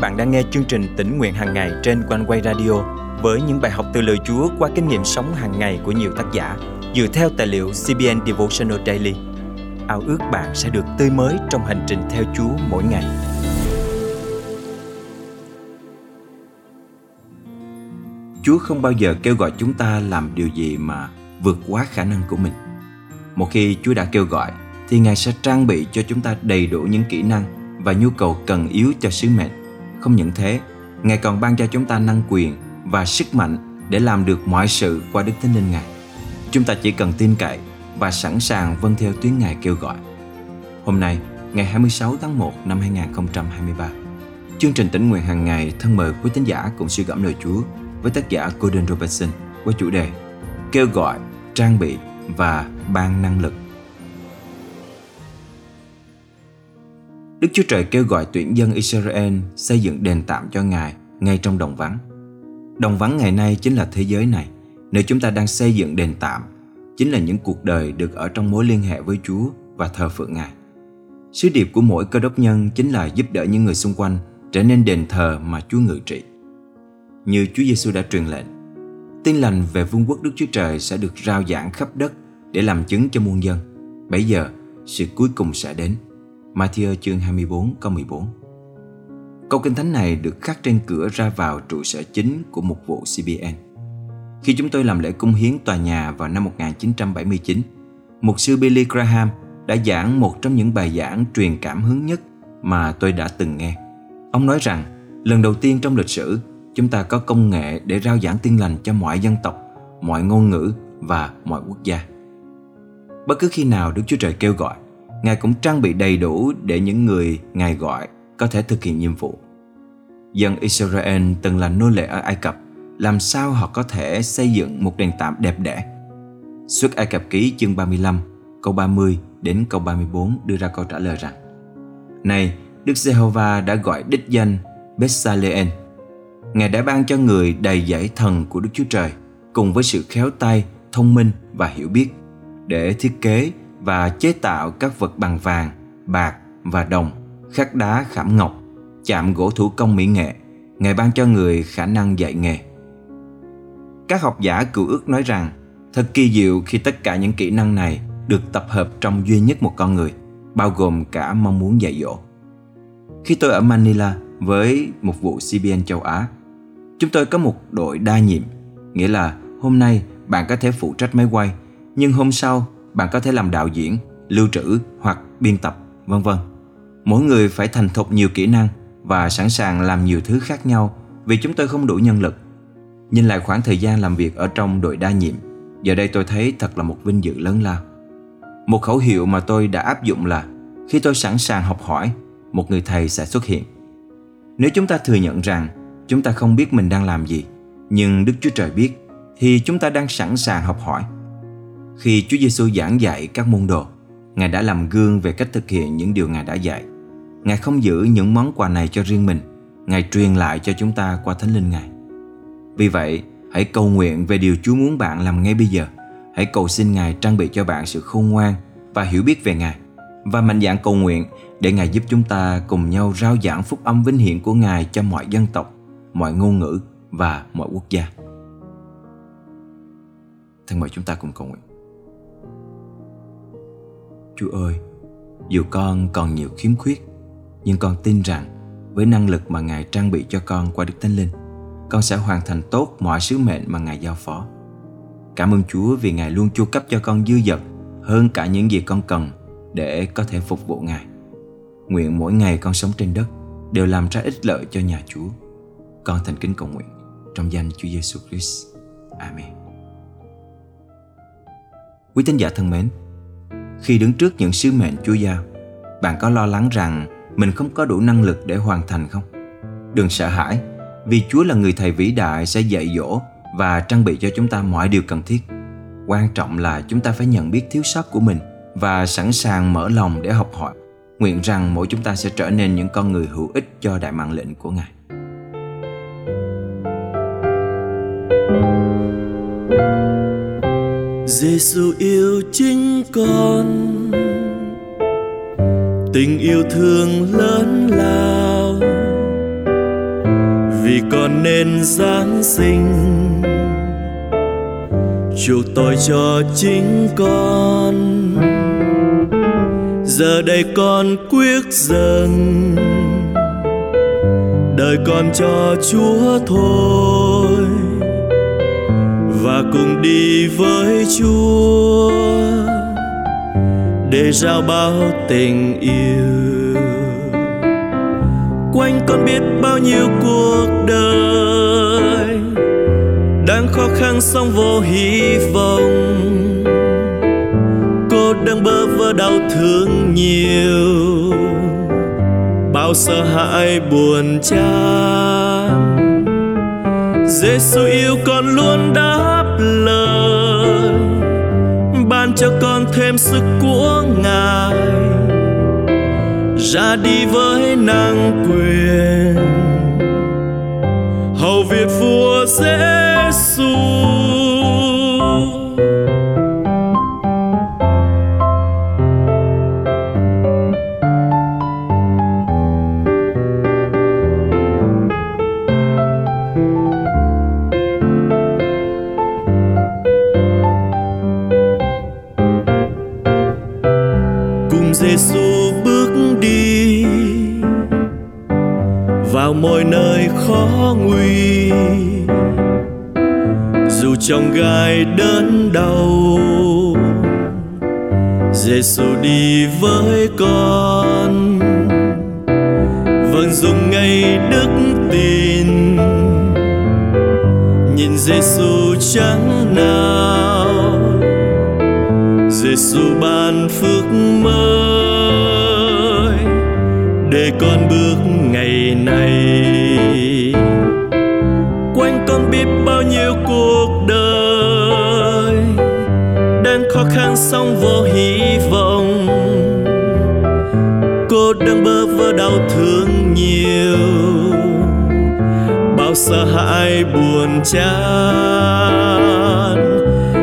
bạn đang nghe chương trình tỉnh nguyện hàng ngày trên quanh quay radio với những bài học từ lời Chúa qua kinh nghiệm sống hàng ngày của nhiều tác giả dựa theo tài liệu CBN Devotional Daily. Ao ước bạn sẽ được tươi mới trong hành trình theo Chúa mỗi ngày. Chúa không bao giờ kêu gọi chúng ta làm điều gì mà vượt quá khả năng của mình. Một khi Chúa đã kêu gọi, thì Ngài sẽ trang bị cho chúng ta đầy đủ những kỹ năng và nhu cầu cần yếu cho sứ mệnh. Không những thế, Ngài còn ban cho chúng ta năng quyền và sức mạnh để làm được mọi sự qua Đức Thánh Linh Ngài. Chúng ta chỉ cần tin cậy và sẵn sàng vâng theo tiếng Ngài kêu gọi. Hôm nay, ngày 26 tháng 1 năm 2023, chương trình tỉnh nguyện hàng ngày thân mời quý tín giả cùng suy gẫm lời Chúa với tác giả Gordon Robertson với chủ đề Kêu gọi, trang bị và ban năng lực. Đức Chúa Trời kêu gọi tuyển dân Israel xây dựng đền tạm cho Ngài ngay trong đồng vắng. Đồng vắng ngày nay chính là thế giới này, nơi chúng ta đang xây dựng đền tạm, chính là những cuộc đời được ở trong mối liên hệ với Chúa và thờ phượng Ngài. Sứ điệp của mỗi cơ đốc nhân chính là giúp đỡ những người xung quanh trở nên đền thờ mà Chúa ngự trị. Như Chúa Giêsu đã truyền lệnh, tin lành về vương quốc Đức Chúa Trời sẽ được rao giảng khắp đất để làm chứng cho muôn dân. Bây giờ, sự cuối cùng sẽ đến. Matthew chương 24 câu 14 Câu kinh thánh này được khắc trên cửa ra vào trụ sở chính của một vụ CBN. Khi chúng tôi làm lễ cung hiến tòa nhà vào năm 1979, mục sư Billy Graham đã giảng một trong những bài giảng truyền cảm hứng nhất mà tôi đã từng nghe. Ông nói rằng, lần đầu tiên trong lịch sử, chúng ta có công nghệ để rao giảng tiên lành cho mọi dân tộc, mọi ngôn ngữ và mọi quốc gia. Bất cứ khi nào Đức Chúa Trời kêu gọi, Ngài cũng trang bị đầy đủ để những người Ngài gọi có thể thực hiện nhiệm vụ. Dân Israel từng là nô lệ ở Ai Cập, làm sao họ có thể xây dựng một đền tạm đẹp đẽ? Xuất Ai Cập ký chương 35, câu 30 đến câu 34 đưa ra câu trả lời rằng Này, Đức Giê-hô-va đã gọi đích danh Bethsalen. Ngài đã ban cho người đầy giải thần của Đức Chúa Trời cùng với sự khéo tay, thông minh và hiểu biết để thiết kế và chế tạo các vật bằng vàng, bạc và đồng khắc đá khảm ngọc, chạm gỗ thủ công mỹ nghệ, ngày ban cho người khả năng dạy nghề. Các học giả cựu ước nói rằng thật kỳ diệu khi tất cả những kỹ năng này được tập hợp trong duy nhất một con người, bao gồm cả mong muốn dạy dỗ. Khi tôi ở Manila với một vụ CBN châu Á, chúng tôi có một đội đa nhiệm, nghĩa là hôm nay bạn có thể phụ trách máy quay, nhưng hôm sau bạn có thể làm đạo diễn, lưu trữ hoặc biên tập, vân vân. Mỗi người phải thành thục nhiều kỹ năng và sẵn sàng làm nhiều thứ khác nhau vì chúng tôi không đủ nhân lực. Nhìn lại khoảng thời gian làm việc ở trong đội đa nhiệm, giờ đây tôi thấy thật là một vinh dự lớn lao. Một khẩu hiệu mà tôi đã áp dụng là khi tôi sẵn sàng học hỏi, một người thầy sẽ xuất hiện. Nếu chúng ta thừa nhận rằng chúng ta không biết mình đang làm gì, nhưng Đức Chúa Trời biết, thì chúng ta đang sẵn sàng học hỏi. Khi Chúa Giêsu giảng dạy các môn đồ, Ngài đã làm gương về cách thực hiện những điều Ngài đã dạy. Ngài không giữ những món quà này cho riêng mình, Ngài truyền lại cho chúng ta qua Thánh Linh Ngài. Vì vậy, hãy cầu nguyện về điều Chúa muốn bạn làm ngay bây giờ. Hãy cầu xin Ngài trang bị cho bạn sự khôn ngoan và hiểu biết về Ngài. Và mạnh dạn cầu nguyện để Ngài giúp chúng ta cùng nhau rao giảng phúc âm vinh hiển của Ngài cho mọi dân tộc, mọi ngôn ngữ và mọi quốc gia. Thân mời chúng ta cùng cầu nguyện. Chúa ơi, dù con còn nhiều khiếm khuyết, nhưng con tin rằng với năng lực mà Ngài trang bị cho con qua Đức Thánh Linh, con sẽ hoàn thành tốt mọi sứ mệnh mà Ngài giao phó. Cảm ơn Chúa vì Ngài luôn chu cấp cho con dư dật hơn cả những gì con cần để có thể phục vụ Ngài. Nguyện mỗi ngày con sống trên đất đều làm ra ích lợi cho nhà Chúa. Con thành kính cầu nguyện trong danh Chúa Giêsu Christ. Amen. Quý tín giả thân mến, khi đứng trước những sứ mệnh Chúa giao, bạn có lo lắng rằng mình không có đủ năng lực để hoàn thành không? Đừng sợ hãi, vì Chúa là người thầy vĩ đại sẽ dạy dỗ và trang bị cho chúng ta mọi điều cần thiết. Quan trọng là chúng ta phải nhận biết thiếu sót của mình và sẵn sàng mở lòng để học hỏi. Nguyện rằng mỗi chúng ta sẽ trở nên những con người hữu ích cho đại mạng lệnh của Ngài. Giêsu yêu chính con. Tình yêu thương lớn lao. Vì con nên giáng sinh. Chuộc tội cho chính con. Giờ đây con quyết dâng. Đời con cho chúa thôi cùng đi với chúa để giao bao tình yêu. Quanh con biết bao nhiêu cuộc đời đang khó khăn song vô hy vọng. Cô đang bơ vơ đau thương nhiều, bao sợ hãi buồn chán. Giêsu yêu con luôn đã cho con thêm sức của ngài. Ra đi với năng quyền. Hầu việc vua Giêsu xu vào mọi nơi khó nguy. Dù trong gai đớn đau Giêsu đi với con. Vâng dùng ngay đức tin. Nhìn Giêsu chẳng nào ngày này. Quanh con biết bao nhiêu cuộc đời đang khó khăn song vô hy vọng. Cô đang bơ vơ đau thương nhiều, bao sợ hãi buồn chán.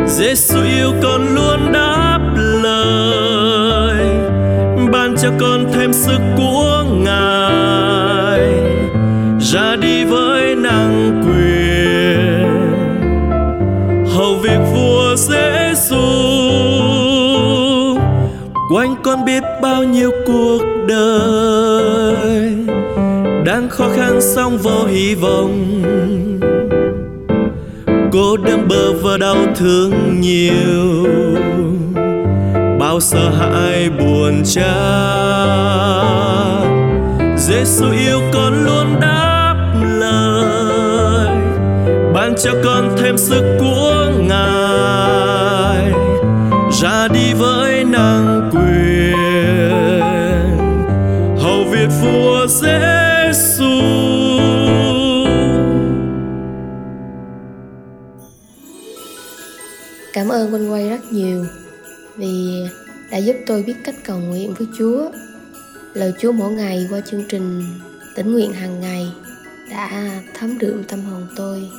Giêsu yêu con luôn đáp lời, ban cho con thêm sức của ngài ra đi với năng quyền. Hầu việc vua dễ xu quanh con biết bao nhiêu cuộc đời đang khó khăn song vô hy vọng. Cô đơn bơ vơ đau thương nhiều, bao sợ hãi buồn cha Giêsu yêu con luôn đã cho con thêm sức của ngài, ra đi với năng quyền hầu việc vua Giêsu Cảm ơn quanh Quay rất nhiều vì đã giúp tôi biết cách cầu nguyện với Chúa. Lời Chúa mỗi ngày qua chương trình tỉnh nguyện hàng ngày đã thấm đượm tâm hồn tôi.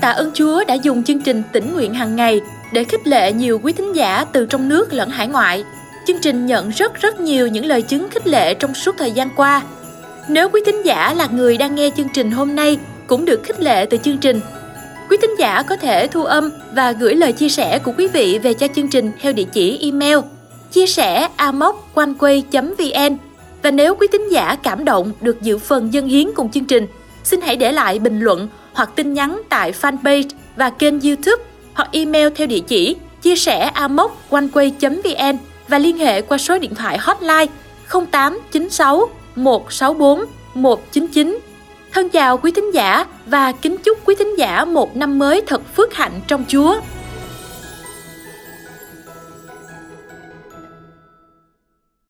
Tạ ơn Chúa đã dùng chương trình tỉnh nguyện hàng ngày để khích lệ nhiều quý thính giả từ trong nước lẫn hải ngoại. Chương trình nhận rất rất nhiều những lời chứng khích lệ trong suốt thời gian qua. Nếu quý thính giả là người đang nghe chương trình hôm nay cũng được khích lệ từ chương trình Quý thính giả có thể thu âm và gửi lời chia sẻ của quý vị về cho chương trình theo địa chỉ email chia sẻ amoconeway.vn và nếu quý thính giả cảm động được dự phần dân hiến cùng chương trình, xin hãy để lại bình luận hoặc tin nhắn tại fanpage và kênh YouTube hoặc email theo địa chỉ chia sẻ amoconeway.vn và liên hệ qua số điện thoại hotline 0896 164 199 Thân chào quý thính giả và kính chúc quý thính giả một năm mới thật phước hạnh trong Chúa.